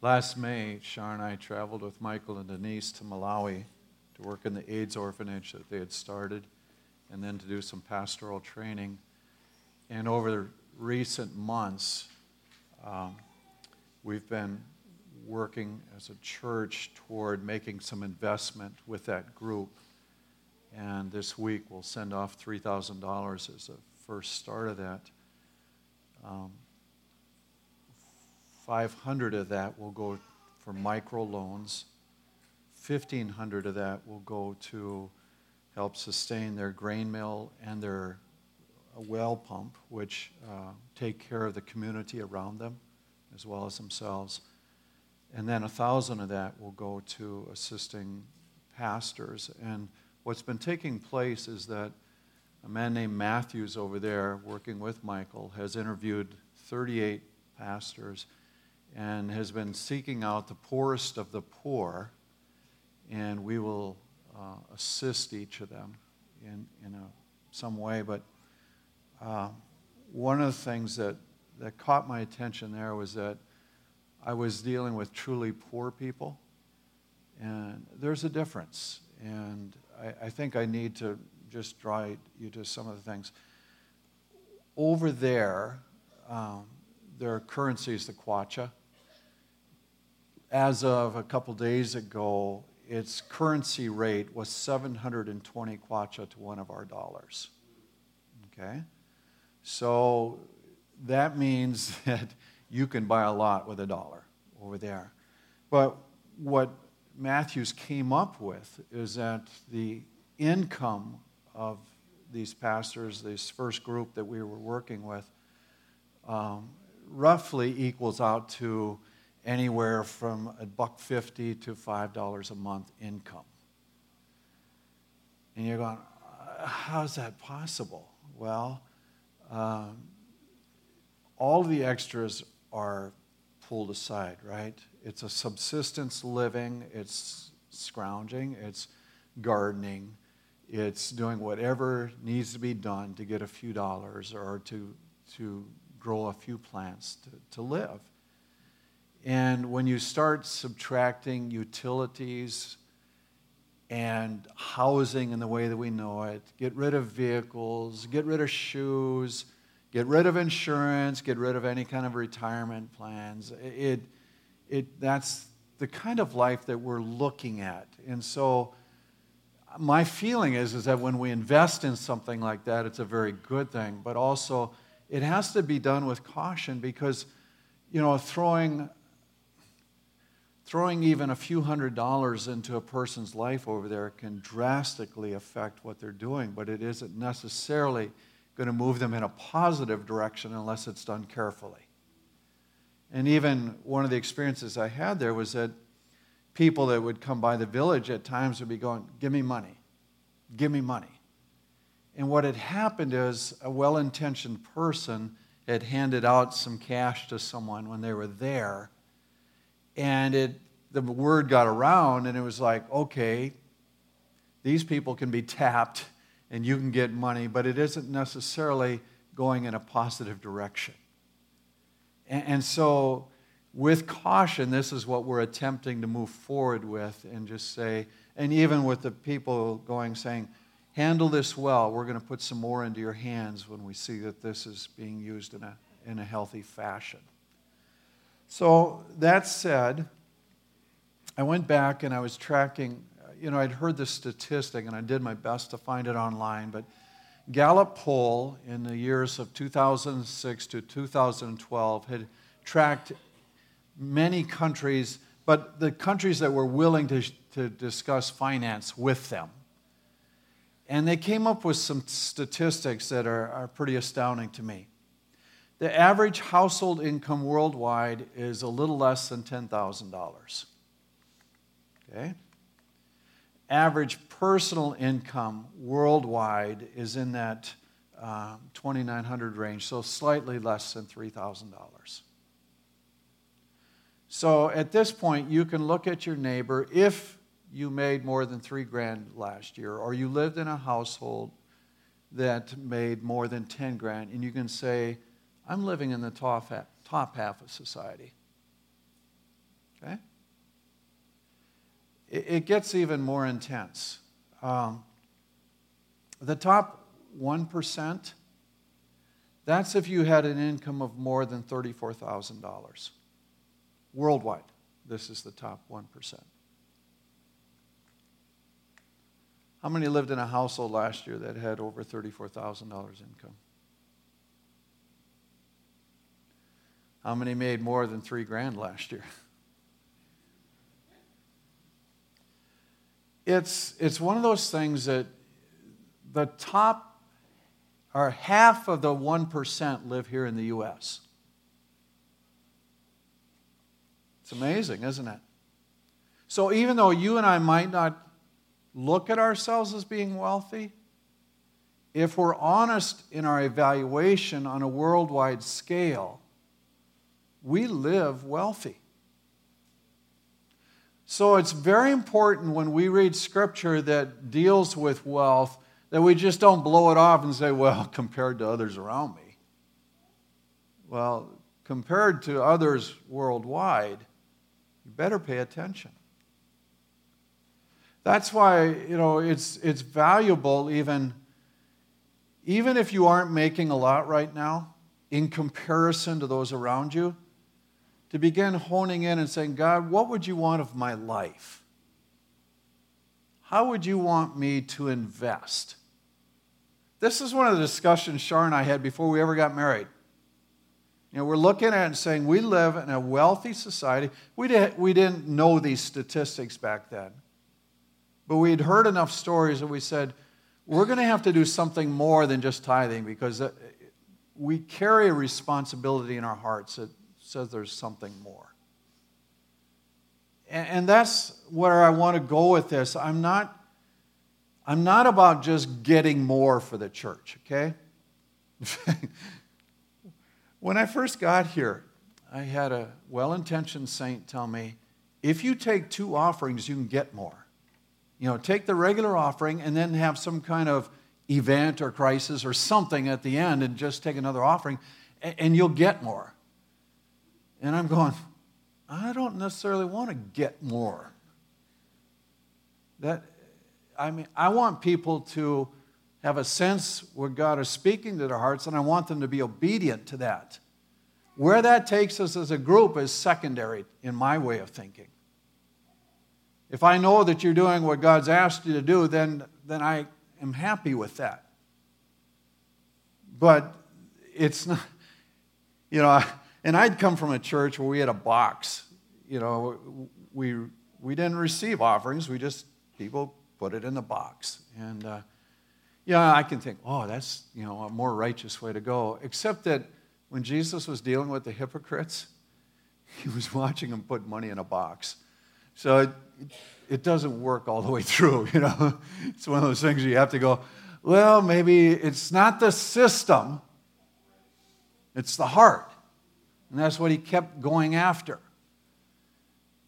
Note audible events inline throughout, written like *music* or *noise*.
Last May, Sharon and I traveled with Michael and Denise to Malawi to work in the AIDS orphanage that they had started and then to do some pastoral training. And over recent months, um, we've been working as a church toward making some investment with that group. And this week we'll send off $3,000 as a first start of that. Um, 500 of that will go for micro loans. 1500 of that will go to help sustain their grain mill and their well pump, which uh, take care of the community around them as well as themselves. And then a thousand of that will go to assisting pastors. And what's been taking place is that a man named Matthews over there, working with Michael, has interviewed 38 pastors and has been seeking out the poorest of the poor, and we will uh, assist each of them in, in a, some way. But uh, one of the things that, that caught my attention there was that I was dealing with truly poor people, and there's a difference. And I, I think I need to just draw you to some of the things. Over there, um, their currency is the kwacha. As of a couple days ago, its currency rate was 720 kwacha to one of our dollars. Okay? So that means *laughs* that you can buy a lot with a dollar over there. But what Matthews came up with is that the income of these pastors, this first group that we were working with, um, roughly equals out to anywhere from a buck fifty to five dollars a month income. And you're going, how's that possible? Well, um, all the extras are pulled aside, right? It's a subsistence living, it's scrounging, it's gardening, it's doing whatever needs to be done to get a few dollars or to, to grow a few plants to, to live. And when you start subtracting utilities and housing in the way that we know it, get rid of vehicles, get rid of shoes, get rid of insurance, get rid of any kind of retirement plans, it, it, that's the kind of life that we're looking at. And so, my feeling is, is that when we invest in something like that, it's a very good thing, but also it has to be done with caution because, you know, throwing throwing even a few hundred dollars into a person's life over there can drastically affect what they're doing, but it isn't necessarily going to move them in a positive direction unless it's done carefully. And even one of the experiences I had there was that people that would come by the village at times would be going, Give me money, give me money. And what had happened is a well intentioned person had handed out some cash to someone when they were there and it, the word got around, and it was like, okay, these people can be tapped and you can get money, but it isn't necessarily going in a positive direction. And, and so, with caution, this is what we're attempting to move forward with and just say, and even with the people going, saying, handle this well. We're going to put some more into your hands when we see that this is being used in a, in a healthy fashion. So, that said, I went back and I was tracking, uh, you know, I'd heard this statistic and I did my best to find it online, but Gallup poll in the years of 2006 to 2012 had tracked many countries, but the countries that were willing to, to discuss finance with them. And they came up with some statistics that are, are pretty astounding to me. The average household income worldwide is a little less than $10,000. Okay? Average personal income worldwide is in that uh, 2,900 range, so slightly less than $3,000. So at this point, you can look at your neighbor if you made more than three grand last year, or you lived in a household that made more than 10 grand, and you can say, I'm living in the top half, top half of society. it, it gets even more intense. Um, the top 1%, that's if you had an income of more than $34,000. Worldwide, this is the top 1%. How many lived in a household last year that had over $34,000 income? How many made more than three grand last year? It's, it's one of those things that the top or half of the 1% live here in the U.S. It's amazing, isn't it? So even though you and I might not look at ourselves as being wealthy, if we're honest in our evaluation on a worldwide scale, we live wealthy. So it's very important when we read scripture that deals with wealth that we just don't blow it off and say, well, *laughs* compared to others around me. Well, compared to others worldwide, you better pay attention. That's why, you know, it's, it's valuable even, even if you aren't making a lot right now in comparison to those around you, to begin honing in and saying, God, what would you want of my life? How would you want me to invest? This is one of the discussions Shar and I had before we ever got married. You know, we're looking at it and saying we live in a wealthy society. We, did, we didn't know these statistics back then. But we had heard enough stories that we said, we're going to have to do something more than just tithing because uh, we carry a responsibility in our hearts that says there's something more. And that's where I want to go with this. I'm not, I'm not about just getting more for the church, okay? *laughs* when I first got here, I had a well intentioned saint tell me if you take two offerings, you can get more. You know, take the regular offering and then have some kind of event or crisis or something at the end and just take another offering and you'll get more. And I'm going, I don't necessarily want to get more. That I mean, I want people to have a sense where God is speaking to their hearts, and I want them to be obedient to that. Where that takes us as a group is secondary in my way of thinking. If I know that you're doing what God's asked you to do, then, then I am happy with that. But it's not, you know, and I'd come from a church where we had a box. You know, we, we didn't receive offerings, we just, people put it in the box. And, uh, yeah, I can think, oh, that's, you know, a more righteous way to go. Except that when Jesus was dealing with the hypocrites, *laughs* he was watching them put money in a box. So it, it doesn't work all the way through, *laughs* you know. It's one of those things you have to go, well, maybe it's not the system, it's the heart. And that's what he kept going after.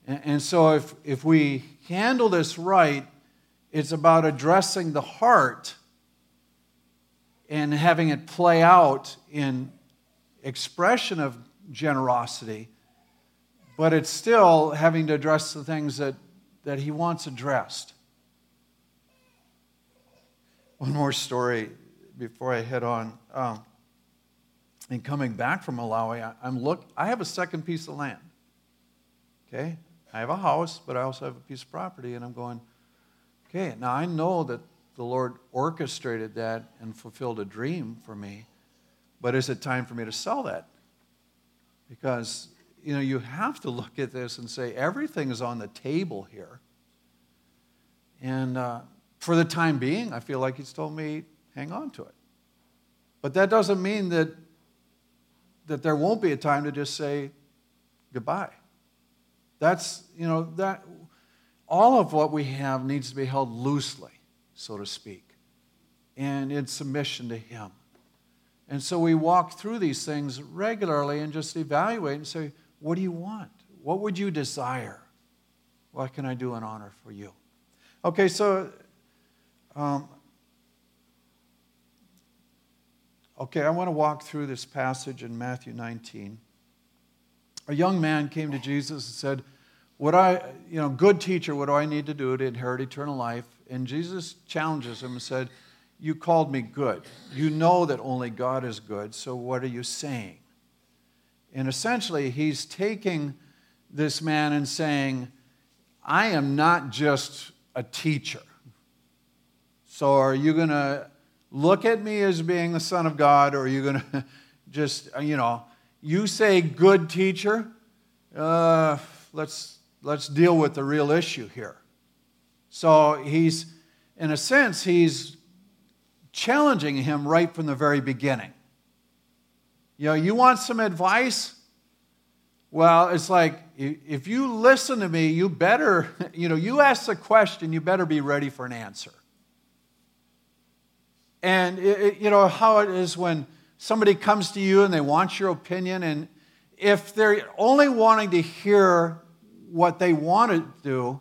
And, and so if, if we handle this right, it's about addressing the heart and having it play out in expression of generosity but it's still having to address the things that, that he wants addressed. One more story before I head on. Um, in coming back from Malawi, I, I'm look. I have a second piece of land. Okay, I have a house, but I also have a piece of property, and I'm going. Okay, now I know that the Lord orchestrated that and fulfilled a dream for me, but is it time for me to sell that? Because you know, you have to look at this and say everything is on the table here. And uh, for the time being, I feel like he's told me, hang on to it. But that doesn't mean that, that there won't be a time to just say goodbye. That's, you know, that all of what we have needs to be held loosely, so to speak, and in submission to him. And so we walk through these things regularly and just evaluate and say, what do you want? What would you desire? What can I do in honor for you? Okay, so, um, okay, I want to walk through this passage in Matthew 19. A young man came to Jesus and said, what I, you know, good teacher, what do I need to do to inherit eternal life? And Jesus challenges him and said, You called me good. You know that only God is good, so what are you saying? And essentially, he's taking this man and saying, I am not just a teacher. So are you going to look at me as being the Son of God, or are you going *laughs* to just, you know, you say good teacher? Uh, let's let's deal with the real issue here. So he's, in a sense, he's challenging him right from the very beginning. You know, you want some advice? Well, it's like if you listen to me, you better, *laughs* you know, you ask the question, you better be ready for an answer. And, it, you know, how it is when somebody comes to you and they want your opinion, and if they're only wanting to hear what they want to do,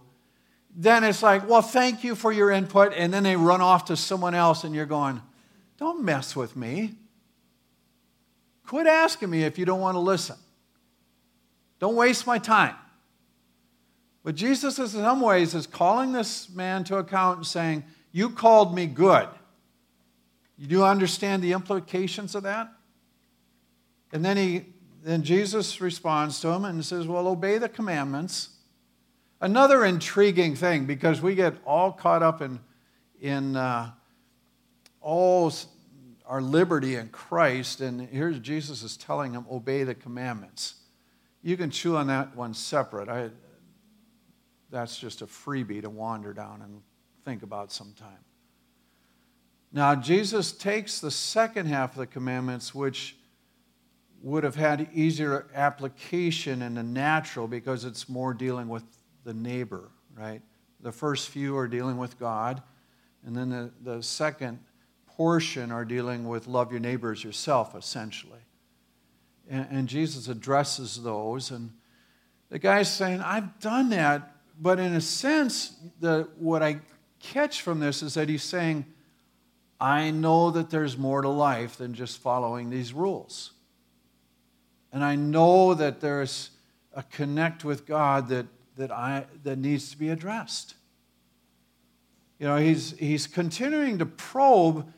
then it's like, well, thank you for your input. And then they run off to someone else, and you're going, don't mess with me. Quit asking me if you don't want to listen. Don't waste my time. But Jesus, in some ways, is calling this man to account and saying, You called me good. You do understand the implications of that? And then he then Jesus responds to him and says, Well, obey the commandments. Another intriguing thing, because we get all caught up in, in uh, all our liberty in Christ, and here's Jesus is telling him, Obey the commandments. You can chew on that one separate. I, that's just a freebie to wander down and think about sometime. Now, Jesus takes the second half of the commandments, which would have had easier application in the natural because it's more dealing with the neighbor, right? The first few are dealing with God, and then the, the second portion are dealing with love your neighbors yourself, essentially. And, and Jesus addresses those, and the guy's saying, I've done that, but in a sense, the, what I catch from this is that he's saying, I know that there's more to life than just following these rules. And I know that there's a connect with God that, that, I, that needs to be addressed. You know, he's, he's continuing to probe,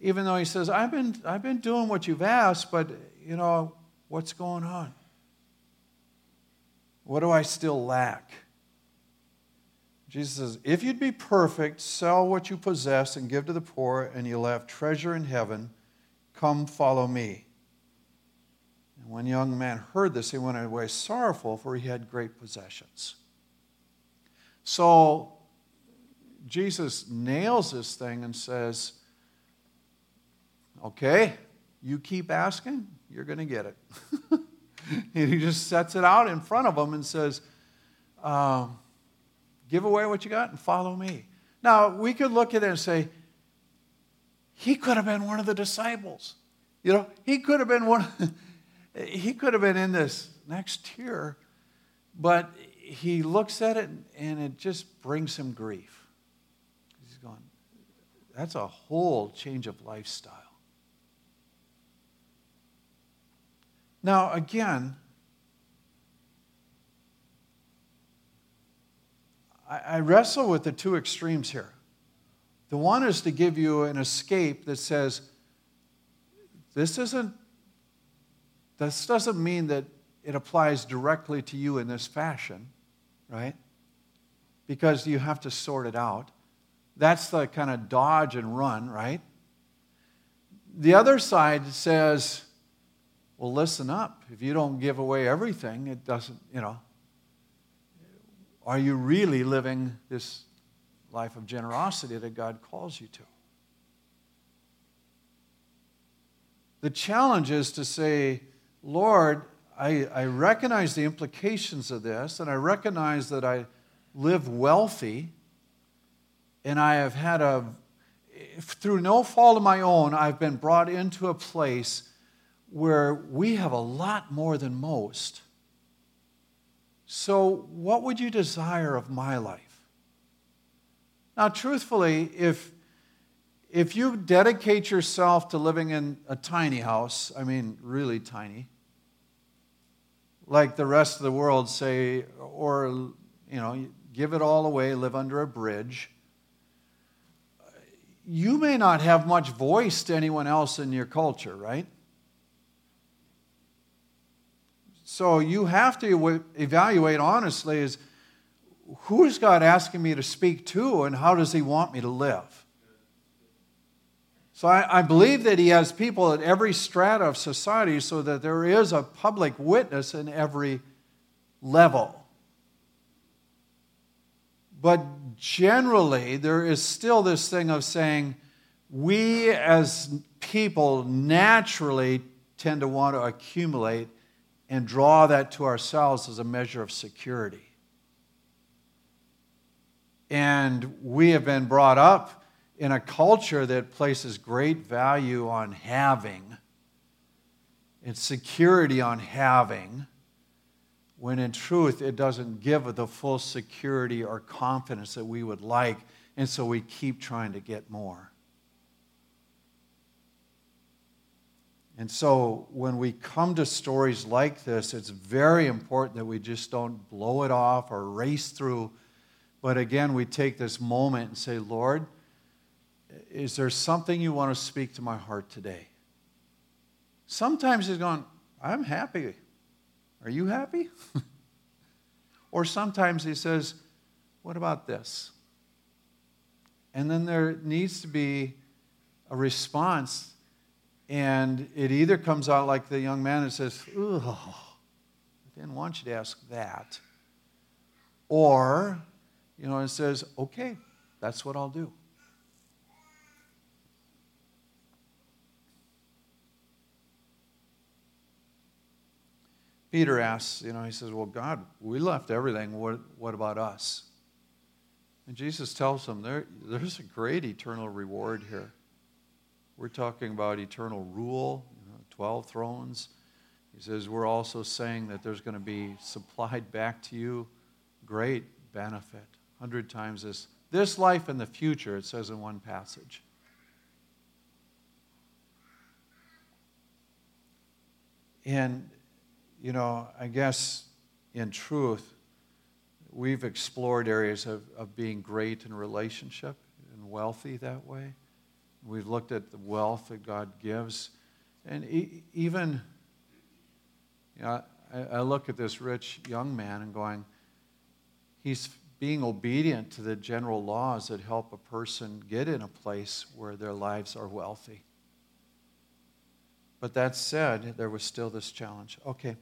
even though he says, I've been, I've been doing what you've asked, but, you know, what's going on? What do I still lack? Jesus says, If you'd be perfect, sell what you possess and give to the poor, and you'll have treasure in heaven. Come follow me. And when young man heard this, he went away sorrowful, for he had great possessions. So Jesus nails this thing and says, Okay, you keep asking, you're going to get it. *laughs* and he just sets it out in front of them and says, uh, Give away what you got and follow me. Now, we could look at it and say, He could have been one of the disciples. You know, he could have been one. *laughs* he could have been in this next tier, but he looks at it and it just brings him grief. He's going, that's a whole change of lifestyle. Now, again, I wrestle with the two extremes here. The one is to give you an escape that says, this isn't this doesn't mean that it applies directly to you in this fashion, right? Because you have to sort it out. That's the kind of dodge and run, right? The other side says, well, listen up. If you don't give away everything, it doesn't, you know. Are you really living this life of generosity that God calls you to? The challenge is to say, Lord, I, I recognize the implications of this, and I recognize that I live wealthy, and I have had a, through no fault of my own, I've been brought into a place where we have a lot more than most. So, what would you desire of my life? Now, truthfully, if if you dedicate yourself to living in a tiny house, I mean, really tiny, like the rest of the world, say, or you know, give it all away, live under a bridge, you may not have much voice to anyone else in your culture, right? So you have to evaluate honestly is who is God asking me to speak to and how does he want me to live? So I, I, believe that he has people at every strata of society so that there is a public witness in every level. But generally, there is still this thing of saying we as people naturally tend to want to accumulate and draw that to ourselves as a measure of security. And we have been brought up in a culture that places great value on having and security on having, when in truth it doesn't give the full security or confidence that we would like, and so we keep trying to get more. And so when we come to stories like this, it's very important that we just don't blow it off or race through. But again, we take this moment and say, Lord, is there something you want to speak to my heart today? Sometimes he's going, I'm happy. Are you happy? *laughs* or sometimes he says, What about this? And then there needs to be a response and it either comes out like the young man and says, Oh, I didn't want you to ask that. Or, you know, it says, Okay, that's what I'll do. Peter asks, you know, he says, Well, God, we left everything. What, what about us? And Jesus tells him, there, There's a great eternal reward here. We're talking about eternal rule, you know, 12 thrones. He says, We're also saying that there's going to be supplied back to you great benefit, 100 times this. This life and the future, it says in one passage. And, you know, I guess in truth, we've explored areas of, of being great in relationship and wealthy that way. We've looked at the wealth that God gives. And even, you know, I, I look at this rich young man and going, he's being obedient to the general laws that help a person get in a place where their lives are wealthy. But that said, there was still this challenge. Okay,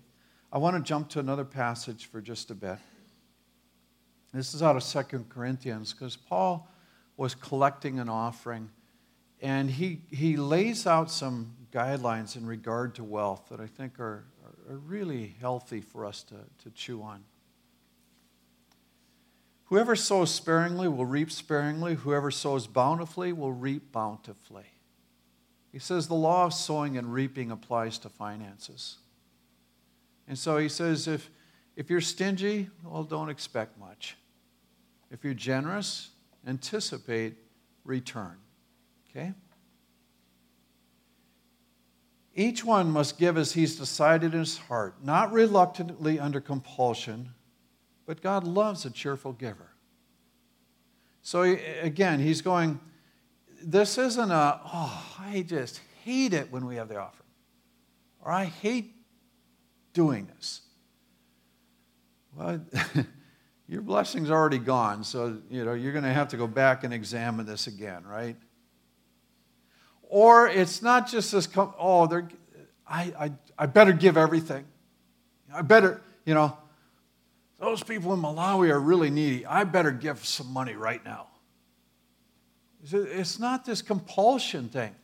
I want to jump to another passage for just a bit. This is out of Second Corinthians because Paul was collecting an offering and he, he lays out some guidelines in regard to wealth that I think are, are really healthy for us to, to chew on. Whoever sows sparingly will reap sparingly. Whoever sows bountifully will reap bountifully. He says the law of sowing and reaping applies to finances. And so he says if, if you're stingy, well, don't expect much. If you're generous, anticipate return. Okay? Each one must give as he's decided in his heart, not reluctantly under compulsion, but God loves a cheerful giver. So again, he's going, this isn't a, oh, I just hate it when we have the offering, or I hate doing this. Well, *laughs* your blessing's already gone, so you know you're going to have to go back and examine this again, right? Or it's not just this, oh, they're, I, I, I better give everything. I better, you know, those people in Malawi are really needy. I better give some money right now. It's not this compulsion thing.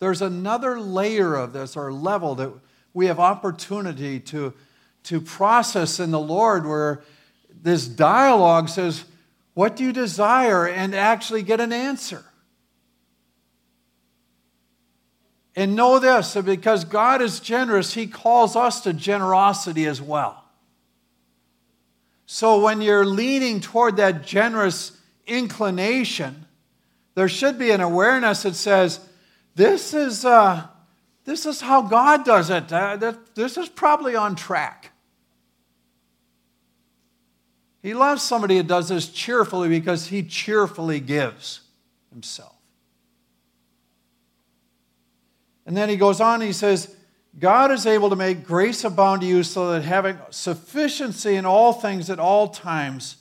There's another layer of this or level that we have opportunity to, to process in the Lord where this dialogue says, What do you desire? and actually get an answer. And know this that because God is generous, He calls us to generosity as well. So when you're leaning toward that generous inclination, there should be an awareness that says, This is, uh, this is how God does it. Uh, this is probably on track. He loves somebody who does this cheerfully because he cheerfully gives himself. And then he goes on, he says, God is able to make grace abound to you so that having sufficiency in all things at all times,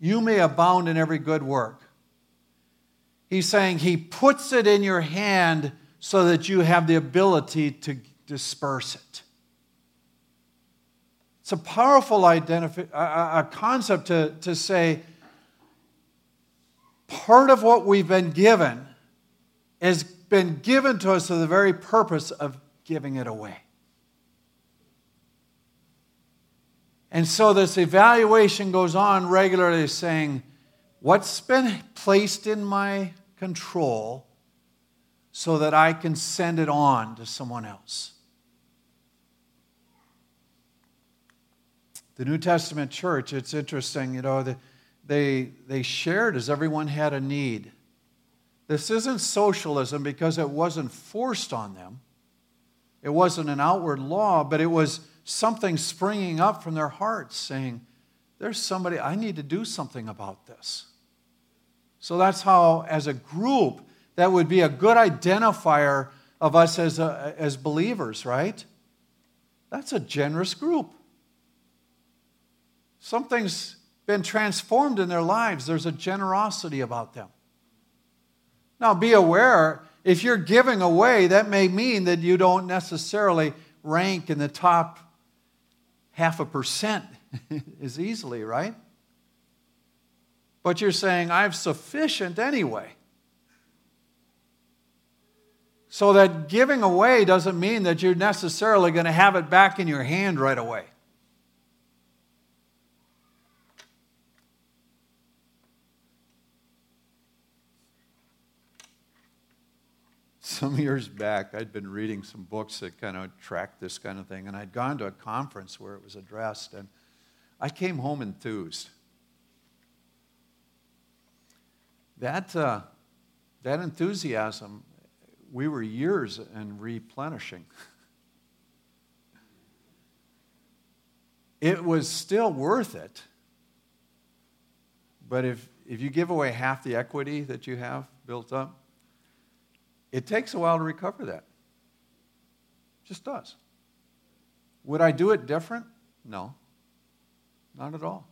you may abound in every good work. He's saying he puts it in your hand so that you have the ability to disperse it. It's a powerful identifi- a, a concept to, to say part of what we've been given has been given to us for the very purpose of giving it away. And so this evaluation goes on regularly saying, What's been placed in my control so that I can send it on to someone else? The New Testament church, it's interesting, you know, they, they shared as everyone had a need. This isn't socialism because it wasn't forced on them. It wasn't an outward law, but it was something springing up from their hearts saying, There's somebody, I need to do something about this. So that's how, as a group, that would be a good identifier of us as, a, as believers, right? That's a generous group. Something's been transformed in their lives, there's a generosity about them. Now, be aware if you're giving away, that may mean that you don't necessarily rank in the top half a percent *laughs* as easily, right? But you're saying, I've sufficient anyway. So that giving away doesn't mean that you're necessarily going to have it back in your hand right away. Some years back, I'd been reading some books that kind of tracked this kind of thing, and I'd gone to a conference where it was addressed, and I came home enthused. That, uh, that enthusiasm, we were years in replenishing. it was still worth it. But if, if you give away half the equity that you have built up, it takes a while to recover that. It just does. Would I do it different? No, not at all.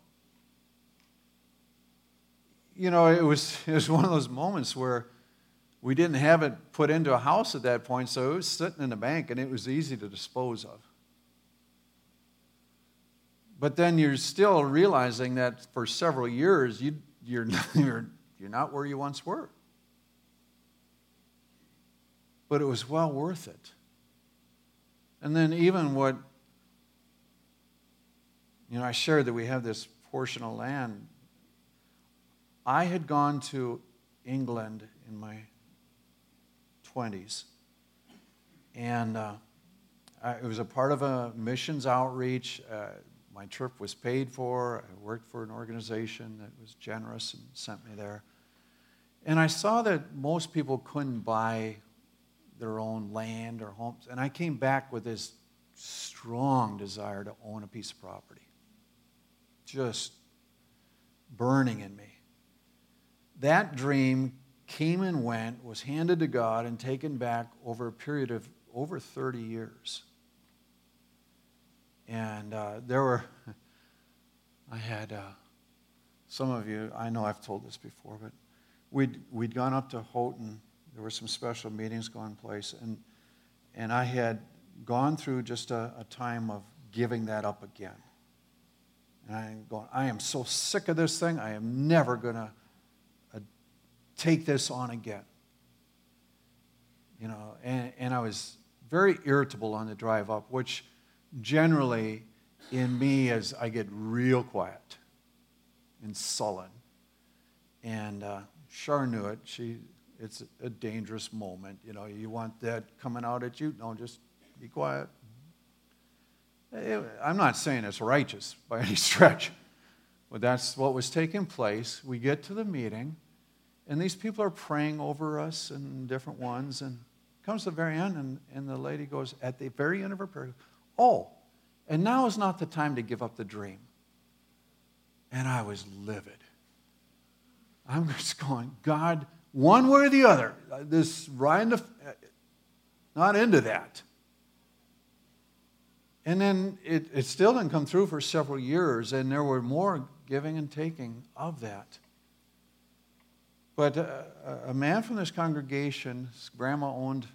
You know, it was, *laughs* it was one of those moments where we didn't have it put into a house at that point, so it was sitting in the bank and it was easy to dispose of. But then you're still realizing that for several years you, you're, *laughs* you're, you're not where you once were but it was well worth it. And then, even what, you know, I shared that we have this portion of land. I had gone to England in my 20s, and uh, I, it was a part of a missions outreach. Uh, my trip was paid for. I worked for an organization that was generous and sent me there. And I saw that most people couldn't buy their own land or homes. And I came back with this strong desire to own a piece of property, just burning in me. That dream came and went, was handed to God, and taken back over a period of over 30 years. And uh, there were, *laughs* I had uh, some of you, I know I've told this before, but we'd, we'd gone up to Houghton there were some special meetings going place, and, and I had gone through just a, a time of giving that up again. And I am going, I am so sick of this thing, I am never going to uh, take this on again. You know, and, and I was very irritable on the drive up, which generally in me as I get real quiet and sullen. And uh, Char knew it. She it's a dangerous moment. You know, you want that coming out at you. No, just be quiet. Eh, I'm not saying it's righteous *laughs* by any stretch, but that's what was taking place. We get to the meeting, and these people are praying over us and different ones, and comes to the very end, and, and the lady goes, at the very end of her prayer, Oh, and now is not the time to give up the dream. And I was livid. I'm *laughs* just going, God, one way or the other. This Ryan, not into that. And then it, it still didn't come through for several years, and there were more giving and taking of that. But uh, a man from this congregation, his grandma owned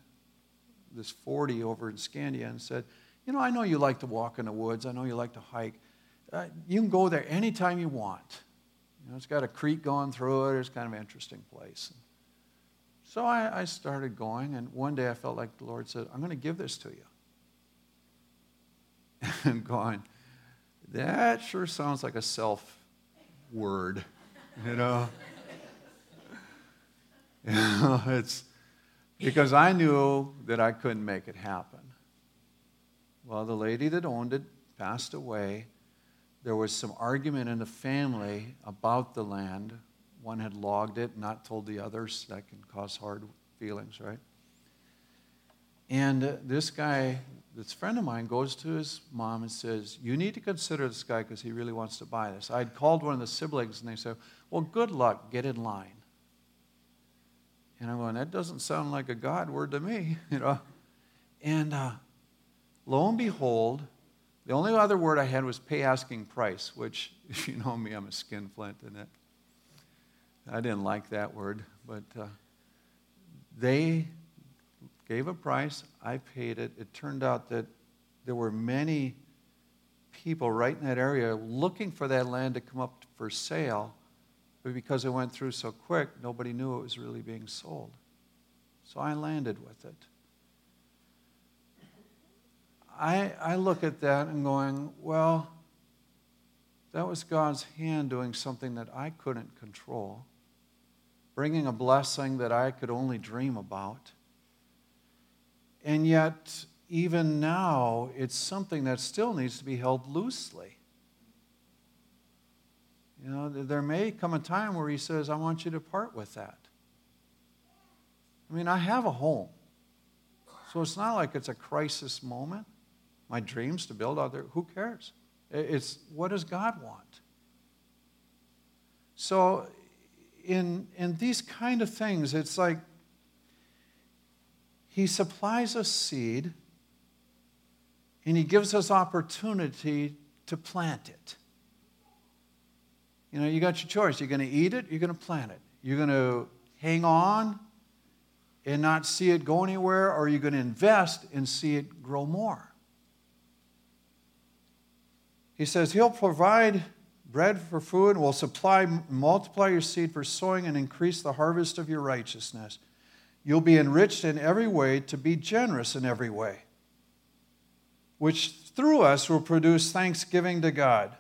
this 40 over in Scandia, and said, You know, I know you like to walk in the woods, I know you like to hike. Uh, you can go there anytime you want. You know, it's got a creek going through it. It's kind of an interesting place. So I, I started going, and one day I felt like the Lord said, I'm going to give this to you. *laughs* And going, that sure sounds like a self word, you know? *laughs* you know, it's because I knew that I couldn't make it happen. Well, the lady that owned it passed away, there was some argument in the family about the land. One had logged it, not told the others. That can cause hard feelings, right? And this guy, this friend of mine, goes to his mom and says, You need to consider this guy because he really wants to buy this. I'd called one of the siblings and they said, Well, good luck, get in line. And I'm going, That doesn't sound like a God word to me, *laughs* you know. And uh, lo and behold, the only other word I had was pay asking price, which, *laughs* if you know me, I'm a skinflint in it. I didn't like that word, but uh, they gave a price. I paid it. It turned out that there were many people right in that area looking for that land to come up for sale, but because it went through so quick, nobody knew it was really being sold. So I landed with it. I, I look at that and going, well, that was God's hand doing something that I couldn't control, bringing a blessing that I could only dream about. And yet, even now, it's something that still needs to be held loosely. You know, there may come a time where he says, I want you to part with that. I mean, I have a home. So it's not like it's a crisis moment my dreams to build other. Who cares? It's what does God want? So, in, in these kind of things, it's like He supplies us seed and He gives us opportunity to plant it. You know, you got your choice. You're going to eat it, you're going to plant it. You're going to hang on and not see it go anywhere, or you're going to invest and see it grow more. He says, He'll provide bread for food will supply, multiply your seed for sowing and increase the harvest of your righteousness. You'll be enriched in every way to be generous in every way, which through us will produce thanksgiving to God.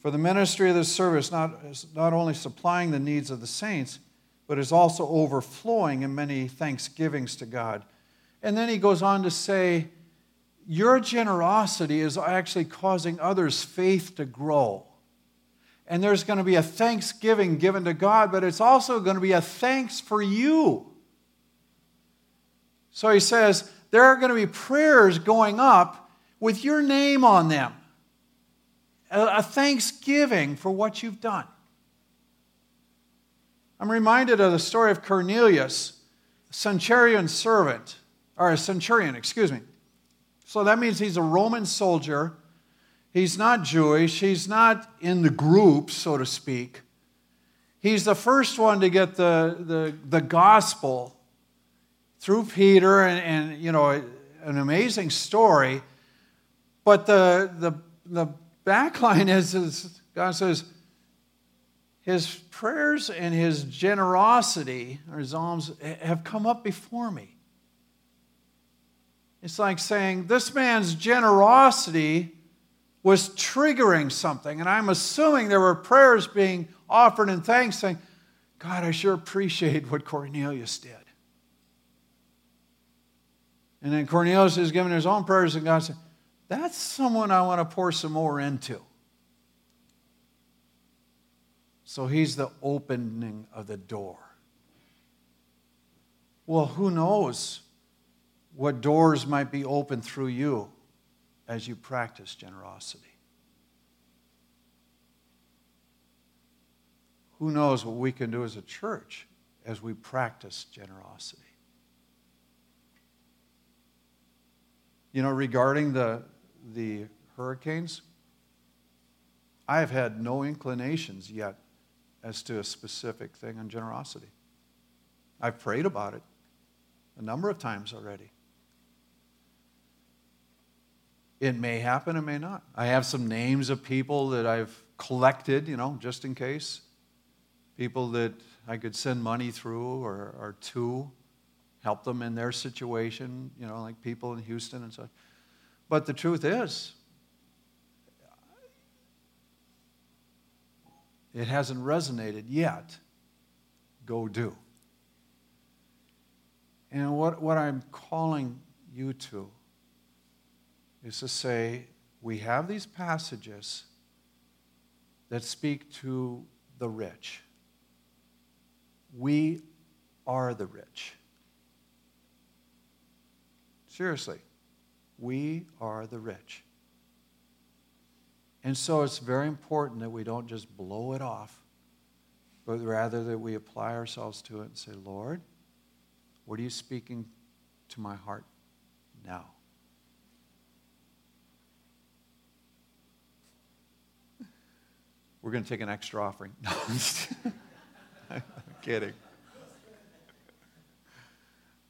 For the ministry of this service not, is not only supplying the needs of the saints, but is also overflowing in many thanksgivings to God. And then he goes on to say, your generosity is actually causing others' faith to grow. And there's going to be a thanksgiving given to God, but it's also going to be a thanks for you. So he says, there are going to be prayers going up with your name on them, a thanksgiving for what you've done. I'm reminded of the story of Cornelius, a centurion servant, or a centurion, excuse me. So that means he's a Roman soldier. He's not Jewish. He's not in the group, so to speak. He's the first one to get the, the, the gospel through Peter, and, and you know, an amazing story. But the, the, the backline *laughs* is, is God says, his prayers and his generosity or his alms have come up before me. It's like saying this man's generosity was triggering something. And I'm assuming there were prayers being offered and thanks saying, God, I sure appreciate what Cornelius did. And then Cornelius is giving his own prayers, and God said, That's someone I want to pour some more into. So he's the opening of the door. Well, who knows what doors might be open through you as you practice generosity. who knows what we can do as a church as we practice generosity. You know, regarding the, the hurricanes, I have had no inclinations yet as to a specific thing on generosity. I've prayed about it a number of times already. It may happen, it may not. I have some names of people that I've collected, you know, just in case. People that I could send money through or, or to, help them in their situation, you know, like people in Houston and such. But the truth is, it hasn't resonated yet. Go do. And what, what I'm calling you to is to say, we have these passages that speak to the rich. We are the rich. Seriously, we are the rich. And so it's very important that we don't just blow it off, but rather that we apply ourselves to it and say, Lord, what are you speaking to my heart now? We're going to take an extra offering. *laughs* No, I'm *laughs* kidding.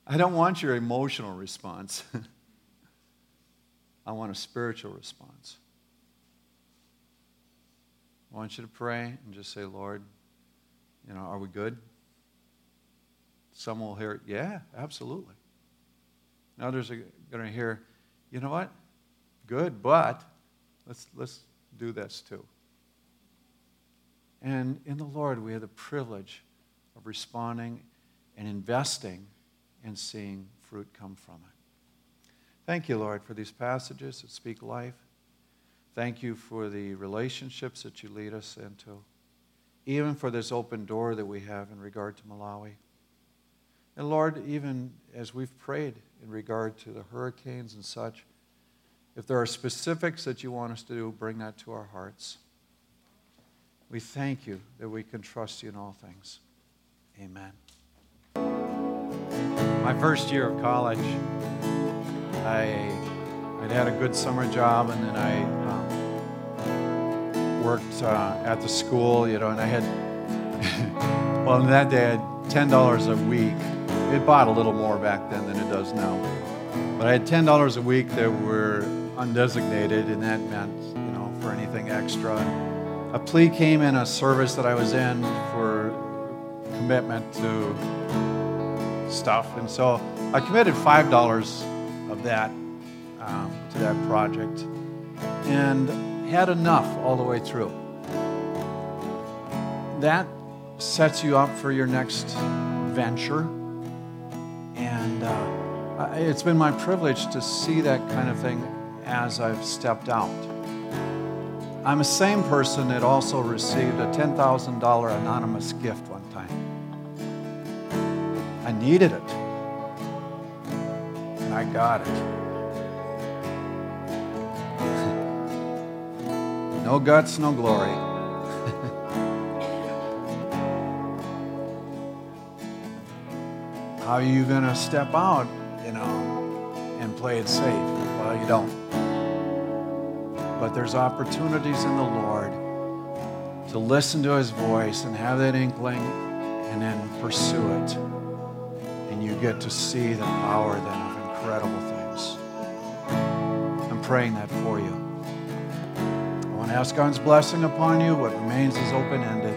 I don't want your emotional response. *laughs* I want a spiritual response. I want you to pray and just say, Lord, you know, are we good? Some will hear, yeah, absolutely. Others are going to hear, you know what? Good, but let's, let's do this too. And in the Lord, we have the privilege of responding and investing and seeing fruit come from it. Thank you, Lord, for these passages that speak life. Thank you for the relationships that you lead us into, even for this open door that we have in regard to Malawi. And Lord, even as we've prayed in regard to the hurricanes and such, if there are specifics that you want us to do, bring that to our hearts. We thank you that we can trust you in all things. Amen. My first year of college, I, I'd had a good summer job, and then I um, worked uh, at the school, you know, and I had, *laughs* well, in that day I had $10 a week. It bought a little more back then than it does now. But I had $10 a week that were undesignated, and that meant, you know, for anything extra a plea came in a service that I was in for commitment to stuff. And so I committed $5 of that um, to that project and had enough all the way through. That sets you up for your next venture. And uh, it's been my privilege to see that kind of thing as I've stepped out. I'm the same person that also received a $10,000 anonymous gift one time. I needed it, and I got it. *laughs* no guts, no glory. *laughs* How are you going to step out, you know, and play it safe? Well, you don't. But there's opportunities in the Lord to listen to his voice and have that inkling and then pursue it. And you get to see the power then of incredible things. I'm praying that for you. I want to ask God's blessing upon you. What remains is open ended.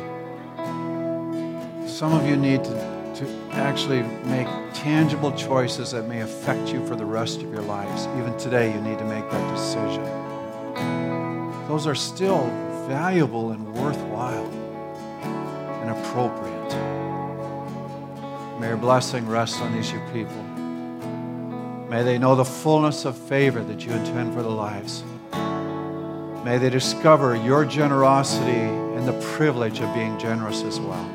Some of you need to, to actually make tangible choices that may affect you for the rest of your lives. Even today, you need to make that decision those are still valuable and worthwhile and appropriate. May your blessing rest on these your people. May they know the fullness of favor that you intend for their lives. May they discover your generosity and the privilege of being generous as well.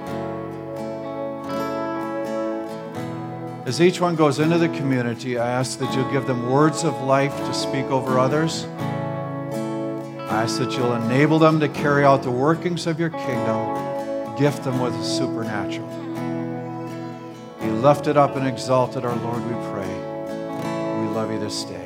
As each one goes into the community, I ask that you give them words of life to speak over others Ask that you'll enable them to carry out the workings of your kingdom gift them with the supernatural. Be lifted up and exalted, our Lord, we pray. We love you this day.